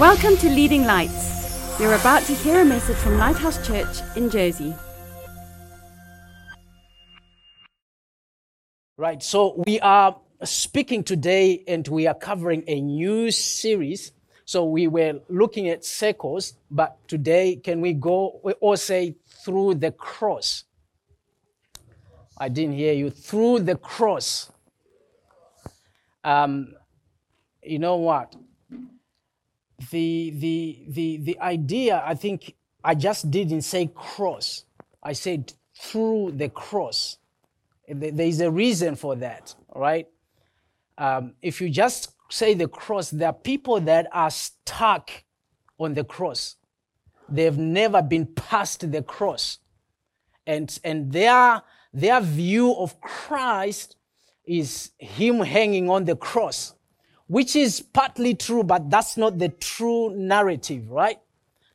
Welcome to Leading Lights. You're about to hear a message from Lighthouse Church in Jersey. Right, so we are speaking today and we are covering a new series. So we were looking at circles, but today can we go or say through the cross? I didn't hear you. Through the cross. Um, you know what? The, the, the, the idea, I think I just didn't say cross. I said through the cross. There is a reason for that, right? Um, if you just say the cross, there are people that are stuck on the cross. They've never been past the cross. And, and their, their view of Christ is Him hanging on the cross which is partly true, but that's not the true narrative, right?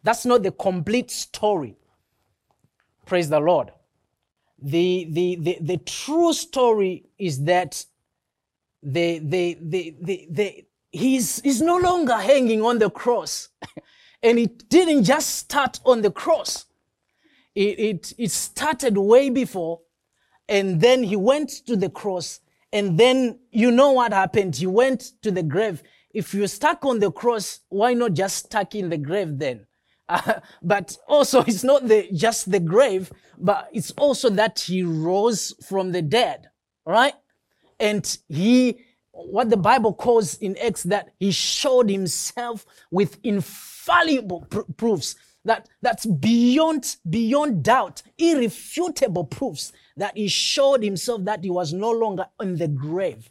That's not the complete story. Praise the Lord. The, the, the, the true story is that the, the, the, the, the, he's, he's no longer hanging on the cross. and it didn't just start on the cross. It, it, it started way before, and then he went to the cross and then you know what happened. He went to the grave. If you're stuck on the cross, why not just stuck in the grave then? Uh, but also, it's not the, just the grave, but it's also that he rose from the dead, right? And he, what the Bible calls in Acts, that he showed himself with infallible pr- proofs that that's beyond beyond doubt irrefutable proofs that he showed himself that he was no longer in the grave.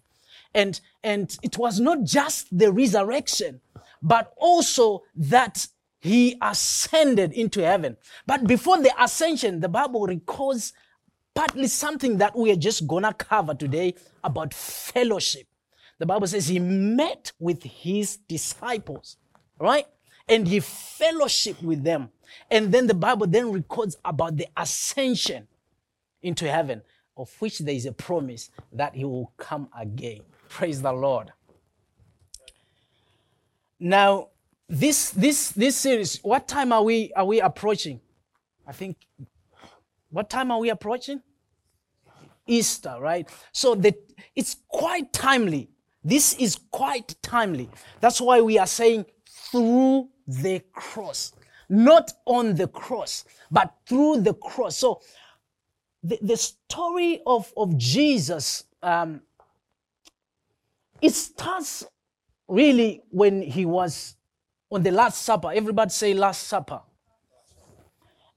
And and it was not just the resurrection but also that he ascended into heaven. But before the ascension the bible records partly something that we are just gonna cover today about fellowship. The bible says he met with his disciples right? And he fellowshiped with them. And then the Bible then records about the ascension into heaven, of which there is a promise that he will come again. Praise the Lord. Now, this this this series, what time are we are we approaching? I think what time are we approaching? Easter, right? So that it's quite timely. This is quite timely. That's why we are saying through the cross. Not on the cross, but through the cross. So the, the story of, of Jesus, um, it starts really when he was on the Last Supper. Everybody say Last Supper.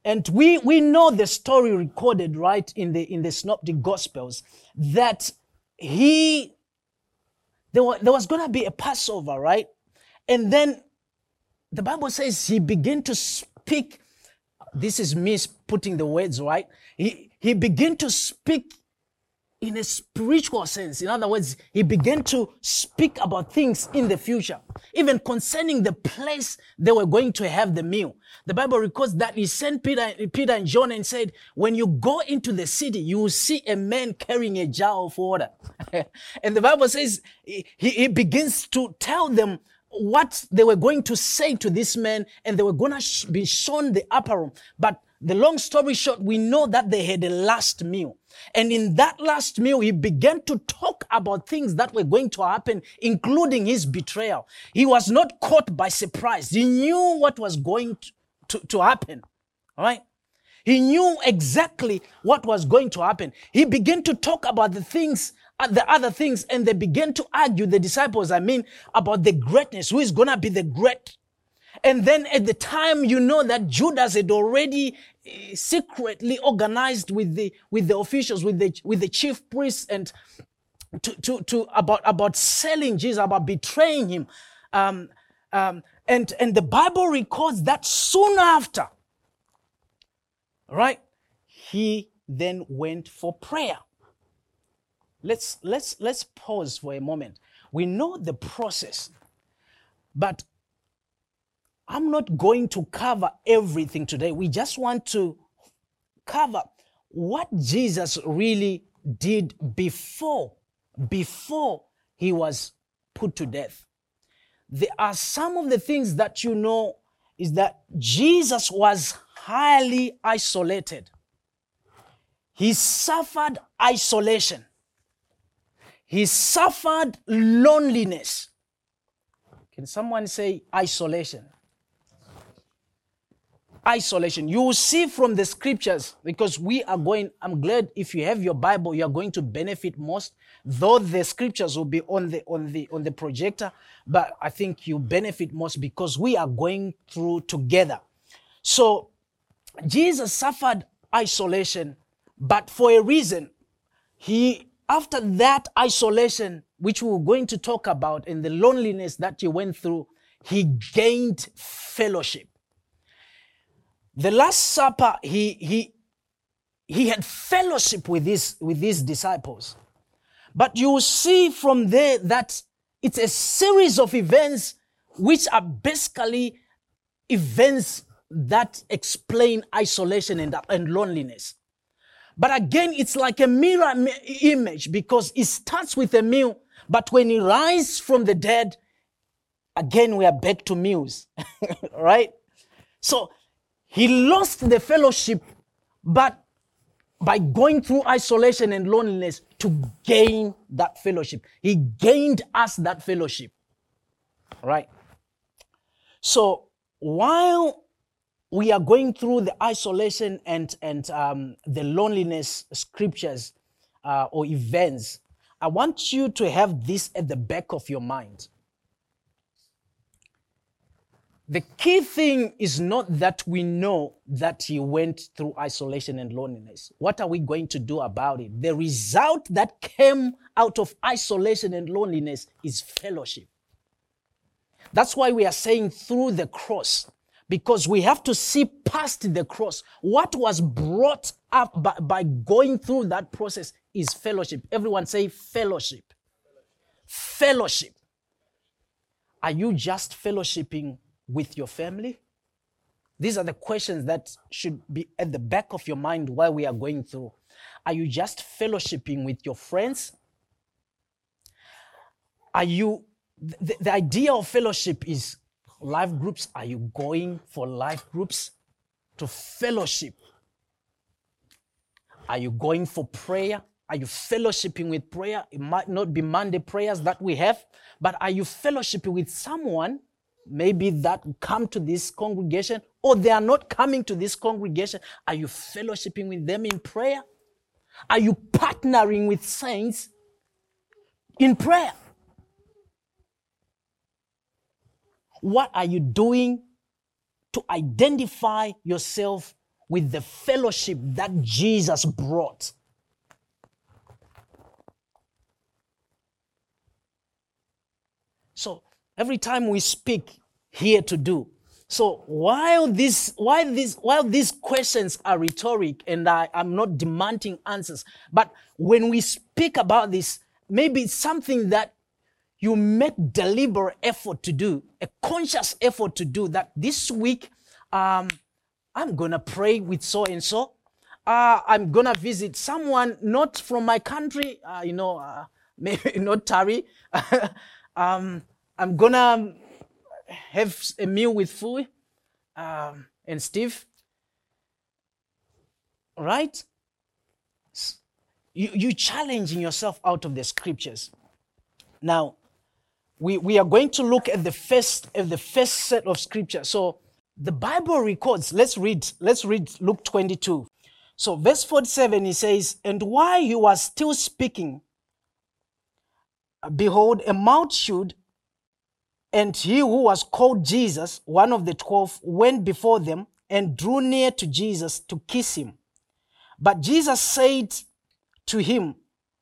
And we, we know the story recorded right in the, in the Synoptic Gospels that he, there, were, there was to be a Passover, right? And then the Bible says he began to speak. This is me putting the words right. He, he began to speak in a spiritual sense. In other words, he began to speak about things in the future, even concerning the place they were going to have the meal. The Bible records that he sent Peter, Peter and John and said, when you go into the city, you will see a man carrying a jar of water. and the Bible says he, he begins to tell them what they were going to say to this man and they were going to sh- be shown the upper room. But the long story short, we know that they had a last meal. And in that last meal, he began to talk about things that were going to happen, including his betrayal. He was not caught by surprise. He knew what was going to, to, to happen. Right. He knew exactly what was going to happen. He began to talk about the things uh, the other things and they began to argue, the disciples, I mean, about the greatness, who is going to be the great. And then at the time, you know that Judas had already uh, secretly organized with the, with the officials, with the, with the chief priests and to, to, to about, about selling Jesus, about betraying him. Um, um, and, and the Bible records that soon after, right, he then went for prayer. Let's, let's, let's pause for a moment. We know the process, but I'm not going to cover everything today. We just want to cover what Jesus really did before, before he was put to death. there are some of the things that you know is that Jesus was highly isolated. He suffered isolation. He suffered loneliness. Can someone say isolation? Isolation. You will see from the scriptures because we are going. I'm glad if you have your Bible, you are going to benefit most. Though the scriptures will be on the on the on the projector, but I think you benefit most because we are going through together. So Jesus suffered isolation, but for a reason. He after that isolation, which we we're going to talk about, and the loneliness that he went through, he gained fellowship. The Last Supper, he, he, he had fellowship with his, with his disciples. But you see from there that it's a series of events which are basically events that explain isolation and, and loneliness. But again, it's like a mirror image because it starts with a meal, but when he rises from the dead, again, we are back to meals, right? So he lost the fellowship, but by going through isolation and loneliness to gain that fellowship, he gained us that fellowship, right? So while we are going through the isolation and, and um, the loneliness scriptures uh, or events, I want you to have this at the back of your mind. The key thing is not that we know that he went through isolation and loneliness. What are we going to do about it? The result that came out of isolation and loneliness is fellowship. That's why we are saying through the cross, because we have to see past the cross. What was brought up by, by going through that process is fellowship. Everyone say fellowship. Fellowship. Are you just fellowshipping with your family? These are the questions that should be at the back of your mind while we are going through. Are you just fellowshipping with your friends? Are you, the, the idea of fellowship is life groups. Are you going for life groups to fellowship? Are you going for prayer? Are you fellowshipping with prayer? It might not be Monday prayers that we have, but are you fellowshipping with someone maybe that come to this congregation or they are not coming to this congregation? Are you fellowshipping with them in prayer? Are you partnering with saints in prayer? What are you doing to identify yourself with the fellowship that Jesus brought? So every time we speak, here to do. So while this, while this, while these questions are rhetoric and I, I'm not demanding answers, but when we speak about this, maybe it's something that you make deliberate effort to do, a conscious effort to do that this week, um, I'm gonna pray with so and so. Uh, I'm gonna visit someone not from my country, uh, you know, uh, maybe not Tari. um, I'm gonna have a meal with Fui um, and Steve. Right? You, you challenging yourself out of the scriptures. Now, we, we are going to look at the first at the first set of scripture. So the Bible records, let's read, let's read Luke 22. So verse 47, he says, And while he was still speaking, behold, a multitude, and he who was called Jesus, one of the twelve, went before them and drew near to Jesus to kiss him. But Jesus said to him,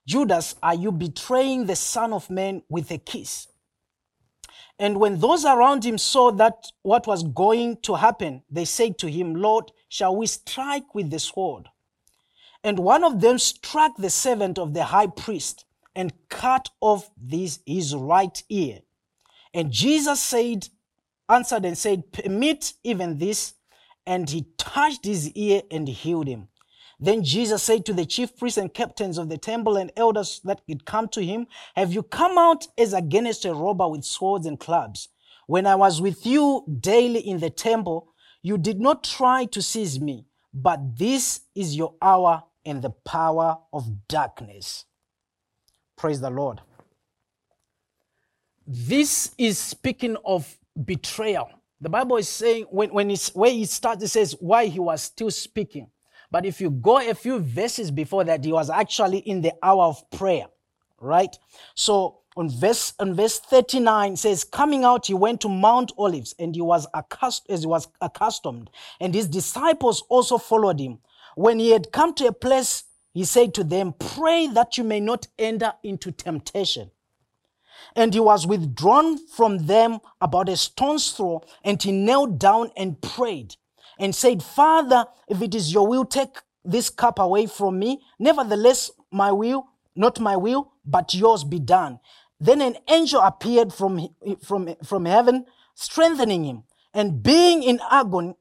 Judas, are you betraying the Son of Man with a kiss? And when those around him saw that what was going to happen, they said to him, Lord, shall we strike with the sword? And one of them struck the servant of the high priest and cut off this, his right ear. And Jesus said, answered and said, Permit even this. And he touched his ear and healed him. Then Jesus said to the chief priests and captains of the temple and elders that had come to him, Have you come out as against a robber with swords and clubs? When I was with you daily in the temple, you did not try to seize me, but this is your hour and the power of darkness. Praise the Lord. This is speaking of betrayal. The Bible is saying, when, when it's, where it starts, it says why he was still speaking. But if you go a few verses before that, he was actually in the hour of prayer, right? So on verse on verse 39 says, Coming out, he went to Mount Olives, and he was accustomed as he was accustomed, and his disciples also followed him. When he had come to a place, he said to them, Pray that you may not enter into temptation. And he was withdrawn from them about a stone's throw, and he knelt down and prayed, and said, Father, if it is your will, take this cup away from me. Nevertheless, my will, not my will, but yours be done. Then an angel appeared from, from, from heaven, strengthening him. And being in agony,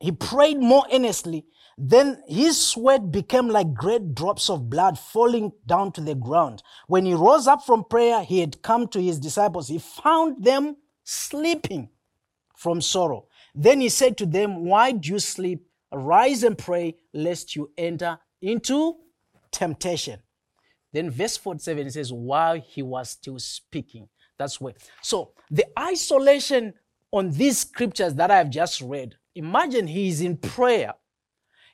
he prayed more earnestly. Then his sweat became like great drops of blood falling down to the ground. When he rose up from prayer, he had come to his disciples. He found them sleeping from sorrow. Then he said to them, Why do you sleep? Rise and pray, lest you enter into temptation. Then verse 47 says, While he was still speaking. That's where. So the isolation on these scriptures that I've just read, imagine he is in prayer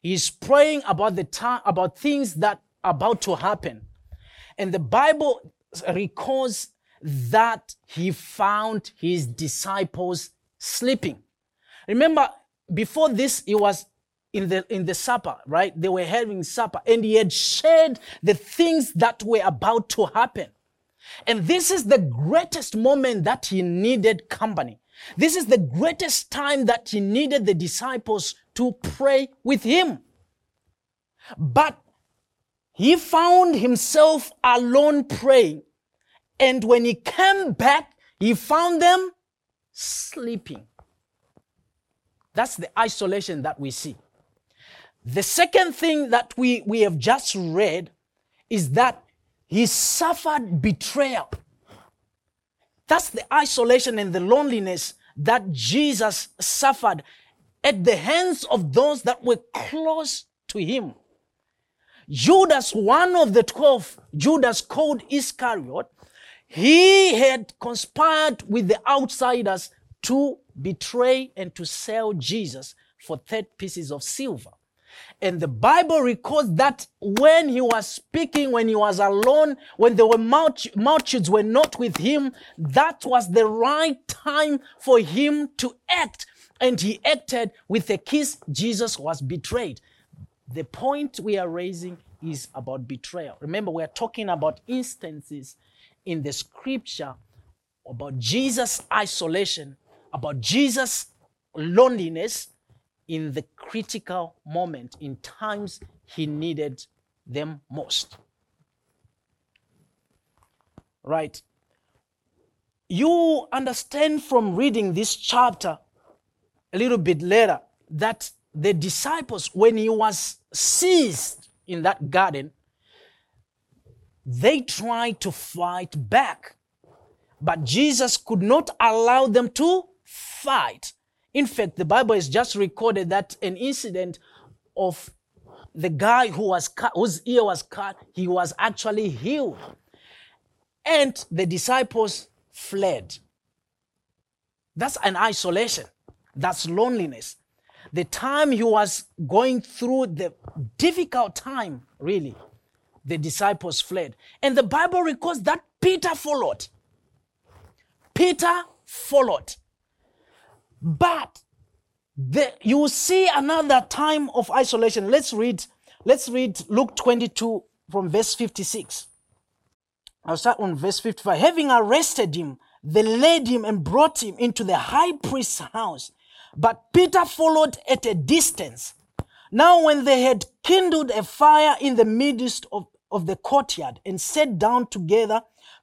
He's praying about the time, about things that are about to happen. And the Bible records that he found his disciples sleeping. Remember, before this, he was in the, in the supper, right? They were having supper and he had shared the things that were about to happen. And this is the greatest moment that he needed company. This is the greatest time that he needed the disciples to pray with him. But he found himself alone praying. And when he came back, he found them sleeping. That's the isolation that we see. The second thing that we, we have just read is that he suffered betrayal. That's the isolation and the loneliness that Jesus suffered at the hands of those that were close to him. Judas, one of the twelve, Judas called Iscariot, he had conspired with the outsiders to betray and to sell Jesus for 30 pieces of silver. And the Bible records that when he was speaking, when he was alone, when there were multitudes were not with him, that was the right time for him to act. And he acted with a kiss. Jesus was betrayed. The point we are raising is about betrayal. Remember, we are talking about instances in the scripture about Jesus' isolation, about Jesus' loneliness in the critical moment, in times he needed them most. Right? You understand from reading this chapter a little bit later that the disciples, when he was seized in that garden, they tried to fight back. But Jesus could not allow them to fight. In fact, the Bible has just recorded that an incident of the guy who was cut, whose ear was cut, he was actually healed. And the disciples fled. That's an isolation. That's loneliness. The time he was going through the difficult time, really, the disciples fled. And the Bible records that Peter followed. Peter followed. But the, you see another time of isolation. Let's read, let's read Luke 22 from verse 56. I'll start on verse 55. Having arrested him, they led him and brought him into the high priest's house. But Peter followed at a distance. Now, when they had kindled a fire in the midst of, of the courtyard and sat down together,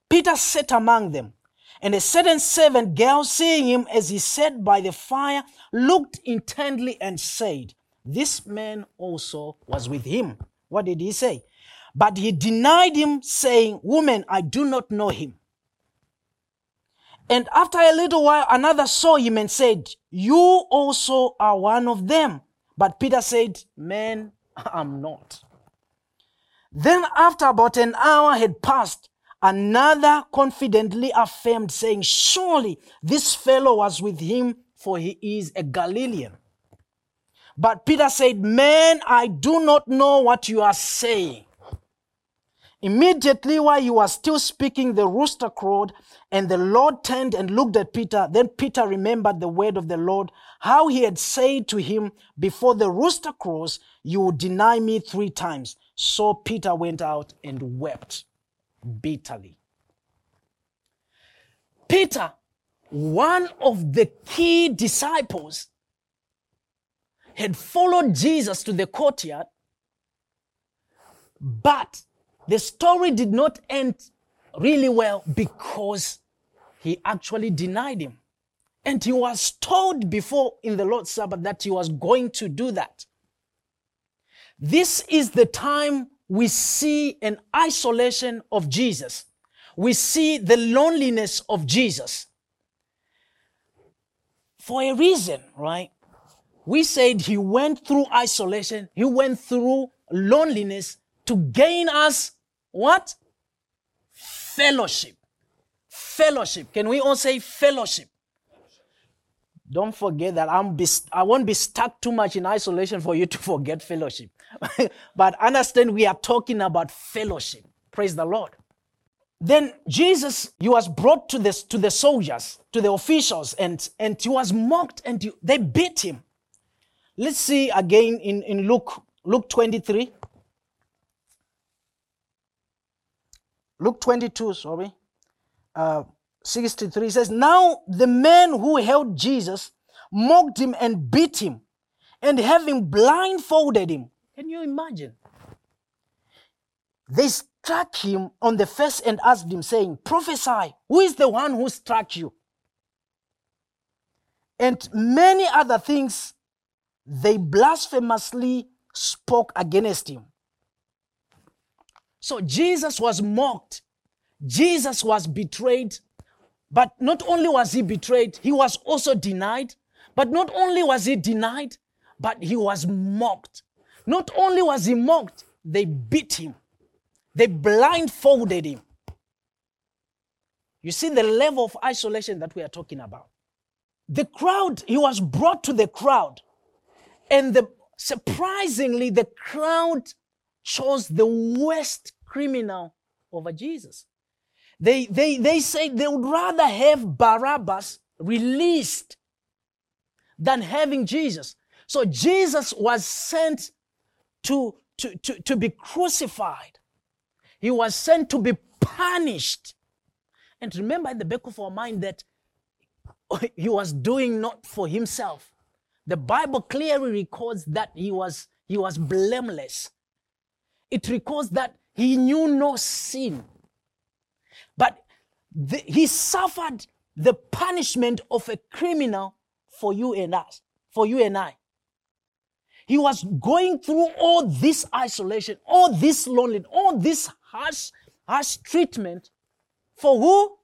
Peter sat among them. And a certain servant girl, seeing him as he sat by the fire, looked intently and said, This man also was with him. What did he say? But he denied him, saying, Woman, I do not know him. And after a little while, another saw him and said, You also are one of them. But Peter said, Man, I'm not. Then, after about an hour had passed, another confidently affirmed, saying, Surely this fellow was with him, for he is a Galilean. But Peter said, Man, I do not know what you are saying. Immediately while he was still speaking, the rooster crowed, and the Lord turned and looked at Peter. Then Peter remembered the word of the Lord, how he had said to him, Before the rooster crows, you will deny me three times. So Peter went out and wept bitterly. Peter, one of the key disciples, had followed Jesus to the courtyard, but the story did not end really well because he actually denied him. And he was told before in the Lord's Supper that he was going to do that. This is the time we see an isolation of Jesus. We see the loneliness of Jesus. For a reason, right? We said he went through isolation, he went through loneliness to gain us what? Fellowship. Fellowship. Can we all say fellowship? Don't forget that I'm be, I won't be stuck too much in isolation for you to forget fellowship. but understand we are talking about fellowship. Praise the Lord. Then Jesus, he was brought to the, to the soldiers, to the officials, and, and he was mocked and he, they beat him. Let's see again in, in Luke, Luke 23. Luke 22, sorry. Uh, 63 says, Now the men who held Jesus mocked him and beat him, and having blindfolded him. Can you imagine? They struck him on the face and asked him, saying, Prophesy, who is the one who struck you? And many other things they blasphemously spoke against him. So Jesus was mocked. Jesus was betrayed. But not only was he betrayed, he was also denied. But not only was he denied, but he was mocked. Not only was he mocked, they beat him. They blindfolded him. You see the level of isolation that we are talking about. The crowd, he was brought to the crowd. And the, surprisingly, the crowd chose the worst criminal over Jesus. They, they, they say they would rather have Barabbas released than having Jesus. So Jesus was sent to, to, to, to be crucified. He was sent to be punished. And remember in the back of our mind that he was doing not for himself. The Bible clearly records that he was, he was blameless. It records that he knew no sin. But the, he suffered the punishment of a criminal for you and us, for you and I. He was going through all this isolation, all this loneliness, all this harsh, harsh treatment for who?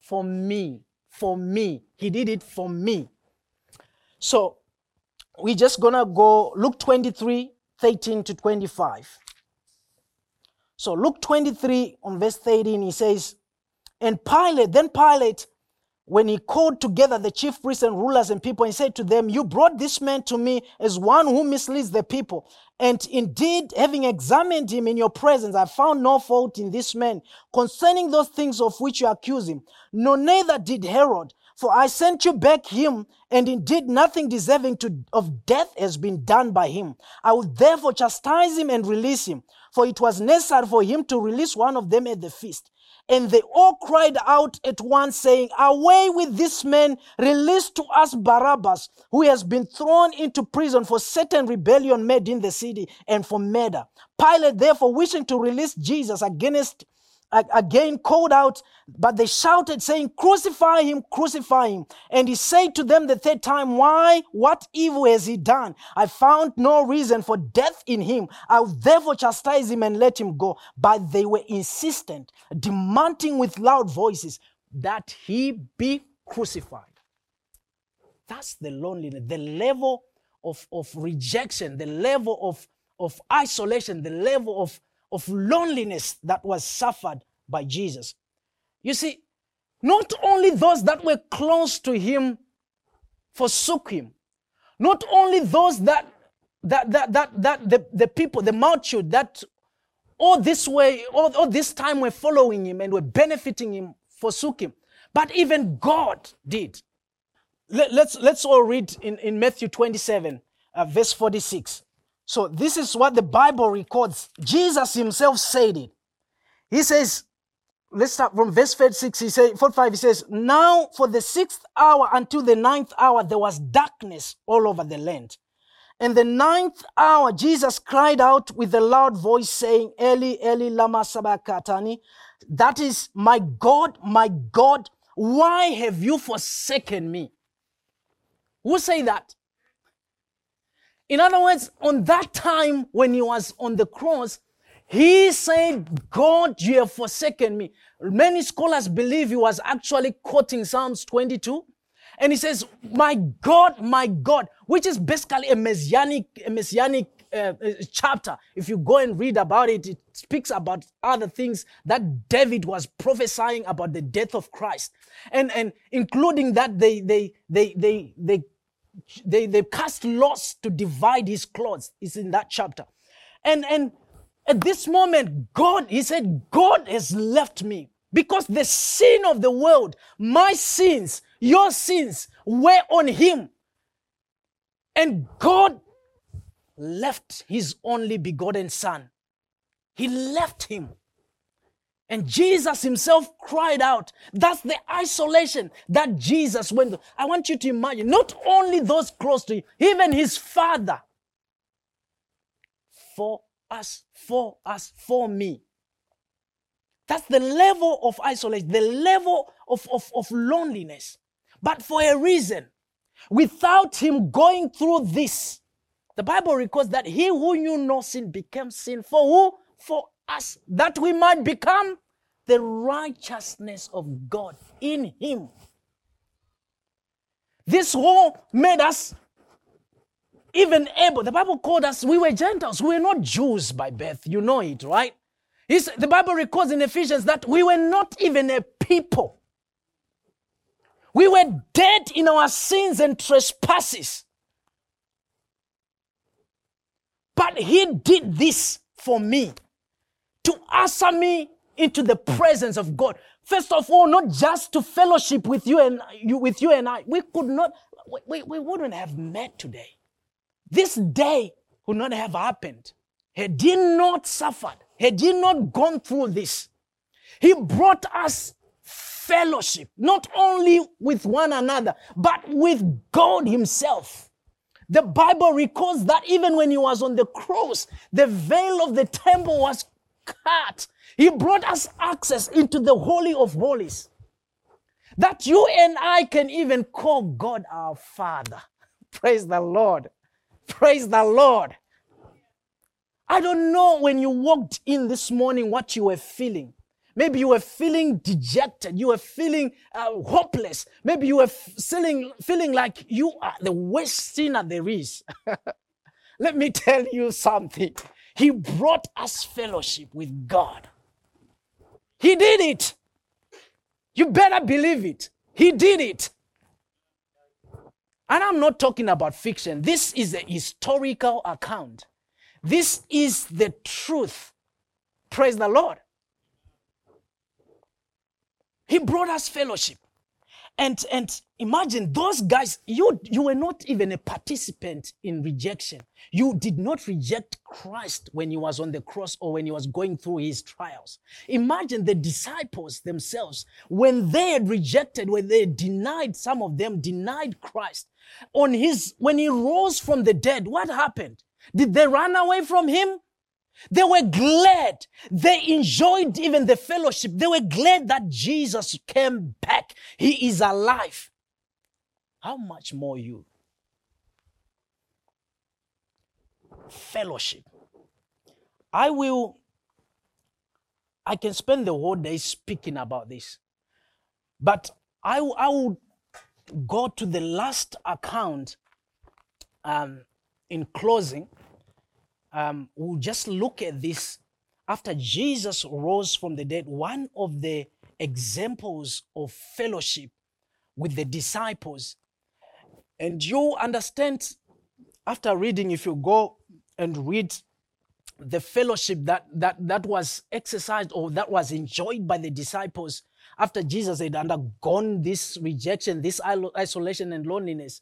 For me. For me. He did it for me. So we're just gonna go Luke 23, 13 to 25. So Luke 23 on verse 13, he says, And Pilate, then Pilate, when he called together the chief priests and rulers and people and said to them, You brought this man to me as one who misleads the people. And indeed, having examined him in your presence, I found no fault in this man concerning those things of which you accuse him. No, neither did Herod. For I sent you back him, and indeed nothing deserving to, of death has been done by him. I will therefore chastise him and release him for it was necessary for him to release one of them at the feast. And they all cried out at once, saying, Away with this man, release to us Barabbas, who has been thrown into prison for certain rebellion made in the city and for murder. Pilate, therefore, wishing to release Jesus against again called out, but they shouted, saying, Crucify him, crucify him. And he said to them the third time, Why? What evil has he done? I found no reason for death in him. I will therefore chastise him and let him go. But they were insistent, demanding with loud voices, that he be crucified. That's the loneliness, the level of, of rejection, the level of, of isolation, the level of, of loneliness that was suffered by Jesus. You see, not only those that were close to him forsook him, not only those that that that that, that the, the people, the multitude that all this way, all, all this time were following him and were benefiting him, forsook him. But even God did. Let, let's, let's all read in, in Matthew 27, uh, verse 46. So this is what the Bible records. Jesus himself said it. He says, let's start from verse 46. He says, 45, he says, Now for the sixth hour until the ninth hour, there was darkness all over the land. And the ninth hour, Jesus cried out with a loud voice, saying, Eli, Eli, lama sabachthani. That is, my God, my God, why have you forsaken me? Who say that? In other words, on that time when he was on the cross, he said, God, you have forsaken me. Many scholars believe he was actually quoting Psalms 22 and he says, My God, my God, which is basically a messianic, a messianic uh, uh, chapter. If you go and read about it, it speaks about other things that David was prophesying about the death of Christ. And, and including that, they, they, they, they, they, they, they cast lots to divide his clothes. It's in that chapter. And, and at this moment, God, he said, God has left me because the sin of the world, my sins, your sins were on him. And God left his only begotten son. He left him. And Jesus himself cried out. That's the isolation that Jesus went through. I want you to imagine not only those close to him, even his father. For us, for us, for me. That's the level of isolation, the level of, of, of loneliness but for a reason. Without him going through this, the Bible records that he who knew no sin became sin for who? For us, that we might become the righteousness of God in him. This whole made us even able. The Bible called us, we were Gentiles. We were not Jews by birth. You know it, right? It's, the Bible records in Ephesians that we were not even a people. We were dead in our sins and trespasses. But he did this for me to usher me into the presence of God. First of all, not just to fellowship with you and you, with you and I. We could not, we, we wouldn't have met today. This day would not have happened had he not suffered, had he not gone through this. He brought us fellowship, not only with one another, but with God Himself. The Bible records that even when He was on the cross, the veil of the temple was cut. He brought us access into the Holy of Holies. That you and I can even call God our Father. Praise the Lord. Praise the Lord. I don't know when you walked in this morning what you were feeling. Maybe you were feeling dejected. You were feeling uh, hopeless. Maybe you were feeling, feeling like you are the worst sinner there is. Let me tell you something. He brought us fellowship with God. He did it. You better believe it. He did it. And I'm not talking about fiction. This is a historical account. This is the truth. Praise the Lord. He brought us fellowship. And, and imagine those guys, you, you were not even a participant in rejection. You did not reject Christ when he was on the cross or when he was going through his trials. Imagine the disciples themselves, when they had rejected, when they denied, some of them denied Christ. On his, when he rose from the dead, what happened? Did they run away from him? They were glad. They enjoyed even the fellowship. They were glad that Jesus came back. He is alive. How much more you? Fellowship. I will, I can spend the whole day speaking about this. But I, I would go to the last account um, in closing. Um, we'll just look at this. After Jesus rose from the dead, one of the examples of fellowship with the disciples. And you understand after reading, if you go and read the fellowship that, that, that was exercised or that was enjoyed by the disciples after Jesus had undergone this rejection, this isolation and loneliness,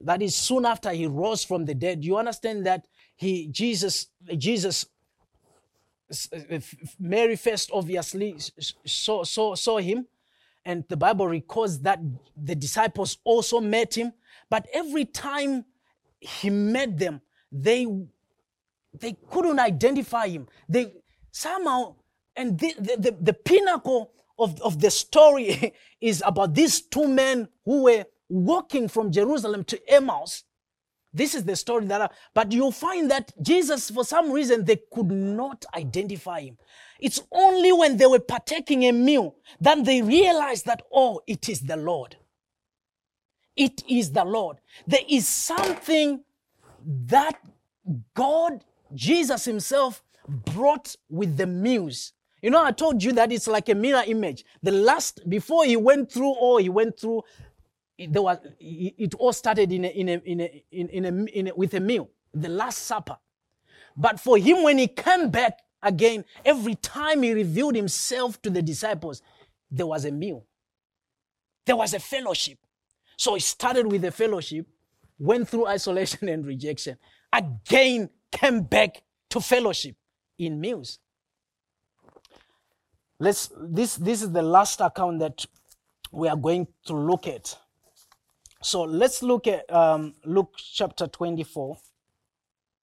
that is soon after he rose from the dead. You understand that he, Jesus, Jesus, uh, Mary first obviously saw, saw, saw him, and the Bible records that the disciples also met him. But every time he met them, they they couldn't identify him. They somehow, and the, the, the, the pinnacle of, of the story is about these two men who were walking from Jerusalem to Emmaus. This is the story that, I, but you'll find that Jesus, for some reason, they could not identify him. It's only when they were partaking a meal that they realized that, oh, it is the Lord. It is the Lord. There is something that God, Jesus Himself, brought with the meals. You know, I told you that it's like a mirror image. The last, before he went through all he went through, there was, it all started in a, in a, in a, in a, in a, with a meal, the Last Supper. But for him, when he came back again, every time he revealed himself to the disciples, there was a meal. There was a fellowship. So he started with a fellowship, went through isolation and rejection, again came back to fellowship in meals. Let's this this is the last account that we are going to look at. So let's look at um, Luke chapter 24.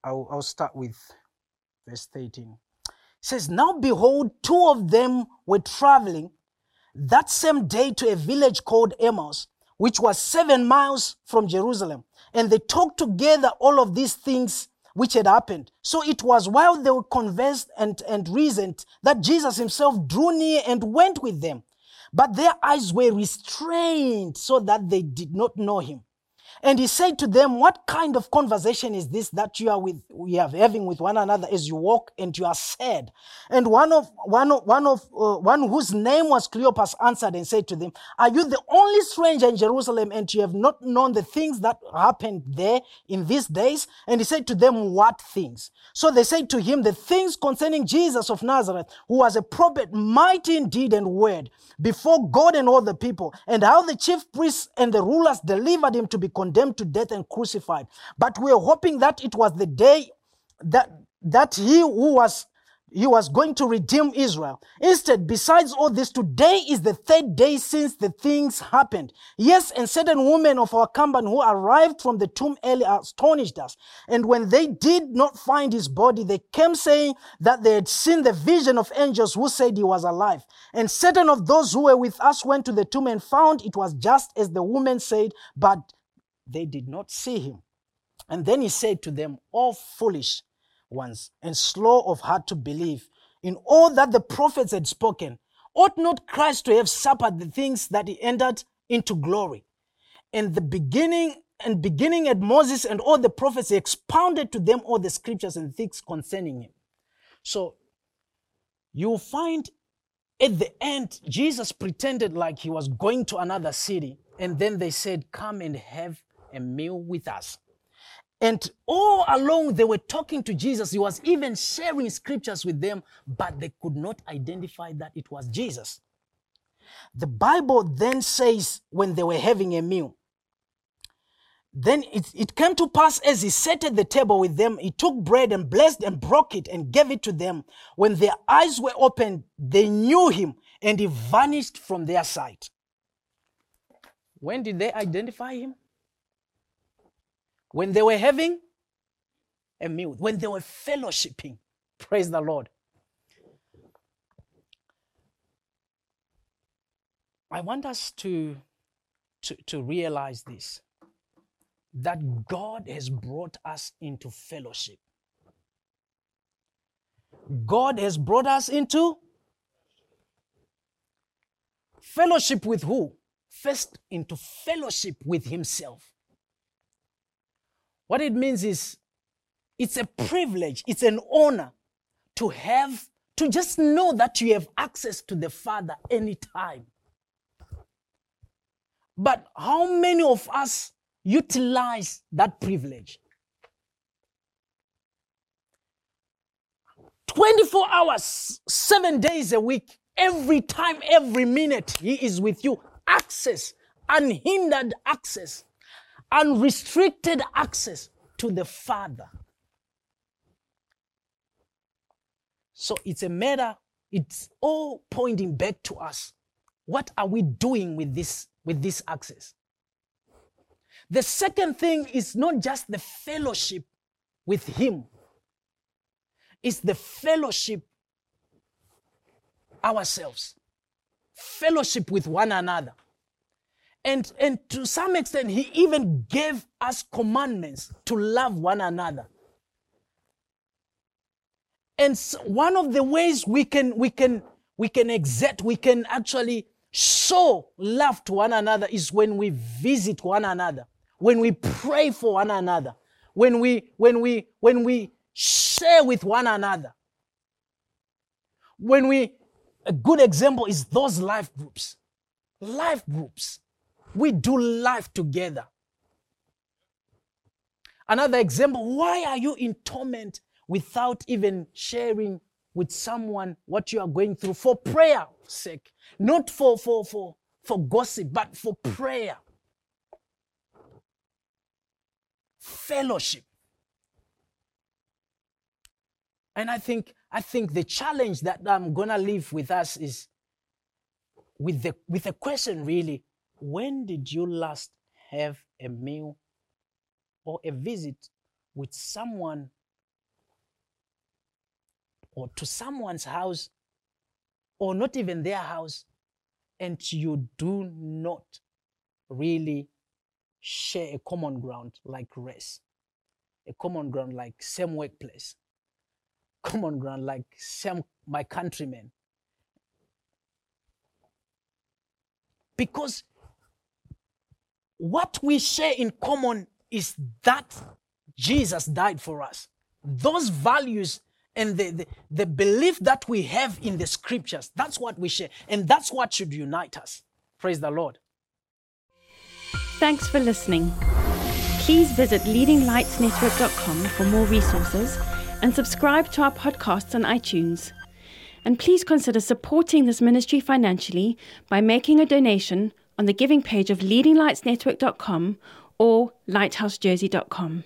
I'll, I'll start with verse 13. It says, Now behold, two of them were traveling that same day to a village called Emmaus, which was seven miles from Jerusalem. And they talked together all of these things which had happened. So it was while they were conversed and, and reasoned that Jesus himself drew near and went with them. But their eyes were restrained so that they did not know him. And he said to them, What kind of conversation is this that you are with we are having with one another as you walk and you are sad? And one of one of one of uh, one whose name was Cleopas answered and said to them, Are you the only stranger in Jerusalem and you have not known the things that happened there in these days? And he said to them, What things? So they said to him, The things concerning Jesus of Nazareth, who was a prophet, mighty in deed and word before God and all the people, and how the chief priests and the rulers delivered him to be condemned condemned to death and crucified. But we are hoping that it was the day that, that he who was he was going to redeem Israel. Instead, besides all this, today is the third day since the things happened. Yes, and certain women of our company who arrived from the tomb early astonished us. And when they did not find his body, they came saying that they had seen the vision of angels who said he was alive. And certain of those who were with us went to the tomb and found it was just as the woman said, but they did not see him. And then he said to them, All foolish ones and slow of heart to believe in all that the prophets had spoken. Ought not Christ to have suffered the things that he entered into glory? And the beginning and beginning at Moses and all the prophets, he expounded to them all the scriptures and things concerning him. So you'll find at the end, Jesus pretended like he was going to another city, and then they said, Come and have a meal with us. And all along, they were talking to Jesus. He was even sharing scriptures with them, but they could not identify that it was Jesus. The Bible then says, when they were having a meal, then it, it came to pass as he sat at the table with them, he took bread and blessed and broke it and gave it to them. When their eyes were opened, they knew him and he vanished from their sight. When did they identify him? When they were having a meal, when they were fellowshipping. Praise the Lord. I want us to, to, to realize this that God has brought us into fellowship. God has brought us into Fellowship with who? First, into fellowship with Himself. What it means is it's a privilege, it's an honor to have, to just know that you have access to the Father anytime. But how many of us utilize that privilege? 24 hours, seven days a week, every time, every minute, He is with you. Access, unhindered access, unrestricted access to the Father. So it's a matter, it's all pointing back to us. What are we doing with this, with this access? The second thing is not just the fellowship with Him, it's the fellowship ourselves, fellowship with one another. And, and to some extent, He even gave us commandments to love one another. And so one of the ways we can, we can, we can exert, we can actually show love to one another is when we visit one another, when we pray for one another, when we, when we, when we share with one another. When we, a good example is those life groups. Life groups. We do life together. Another example, why are you in torment without even sharing with someone what you are going through for prayer sake? Not for, for, for, for gossip, but for prayer. Fellowship. And I think, I think the challenge that I'm gonna leave with us is with the with the question really, when did you last have a meal or a visit with someone or to someone's house or not even their house and you do not really share a common ground like race, a common ground like same workplace, common ground like same my countrymen. Because what we share in common is that Jesus died for us. Those values and the, the, the, belief that we have in the scriptures, that's what we share. And that's what should unite us. Praise the Lord. Thanks for listening. Please visit leadinglightsnetwork.com for more resources and subscribe to our podcasts on iTunes. And please consider supporting this ministry financially by making a donation on the giving page of leadinglightsnetwork.com or lighthousejersey.com.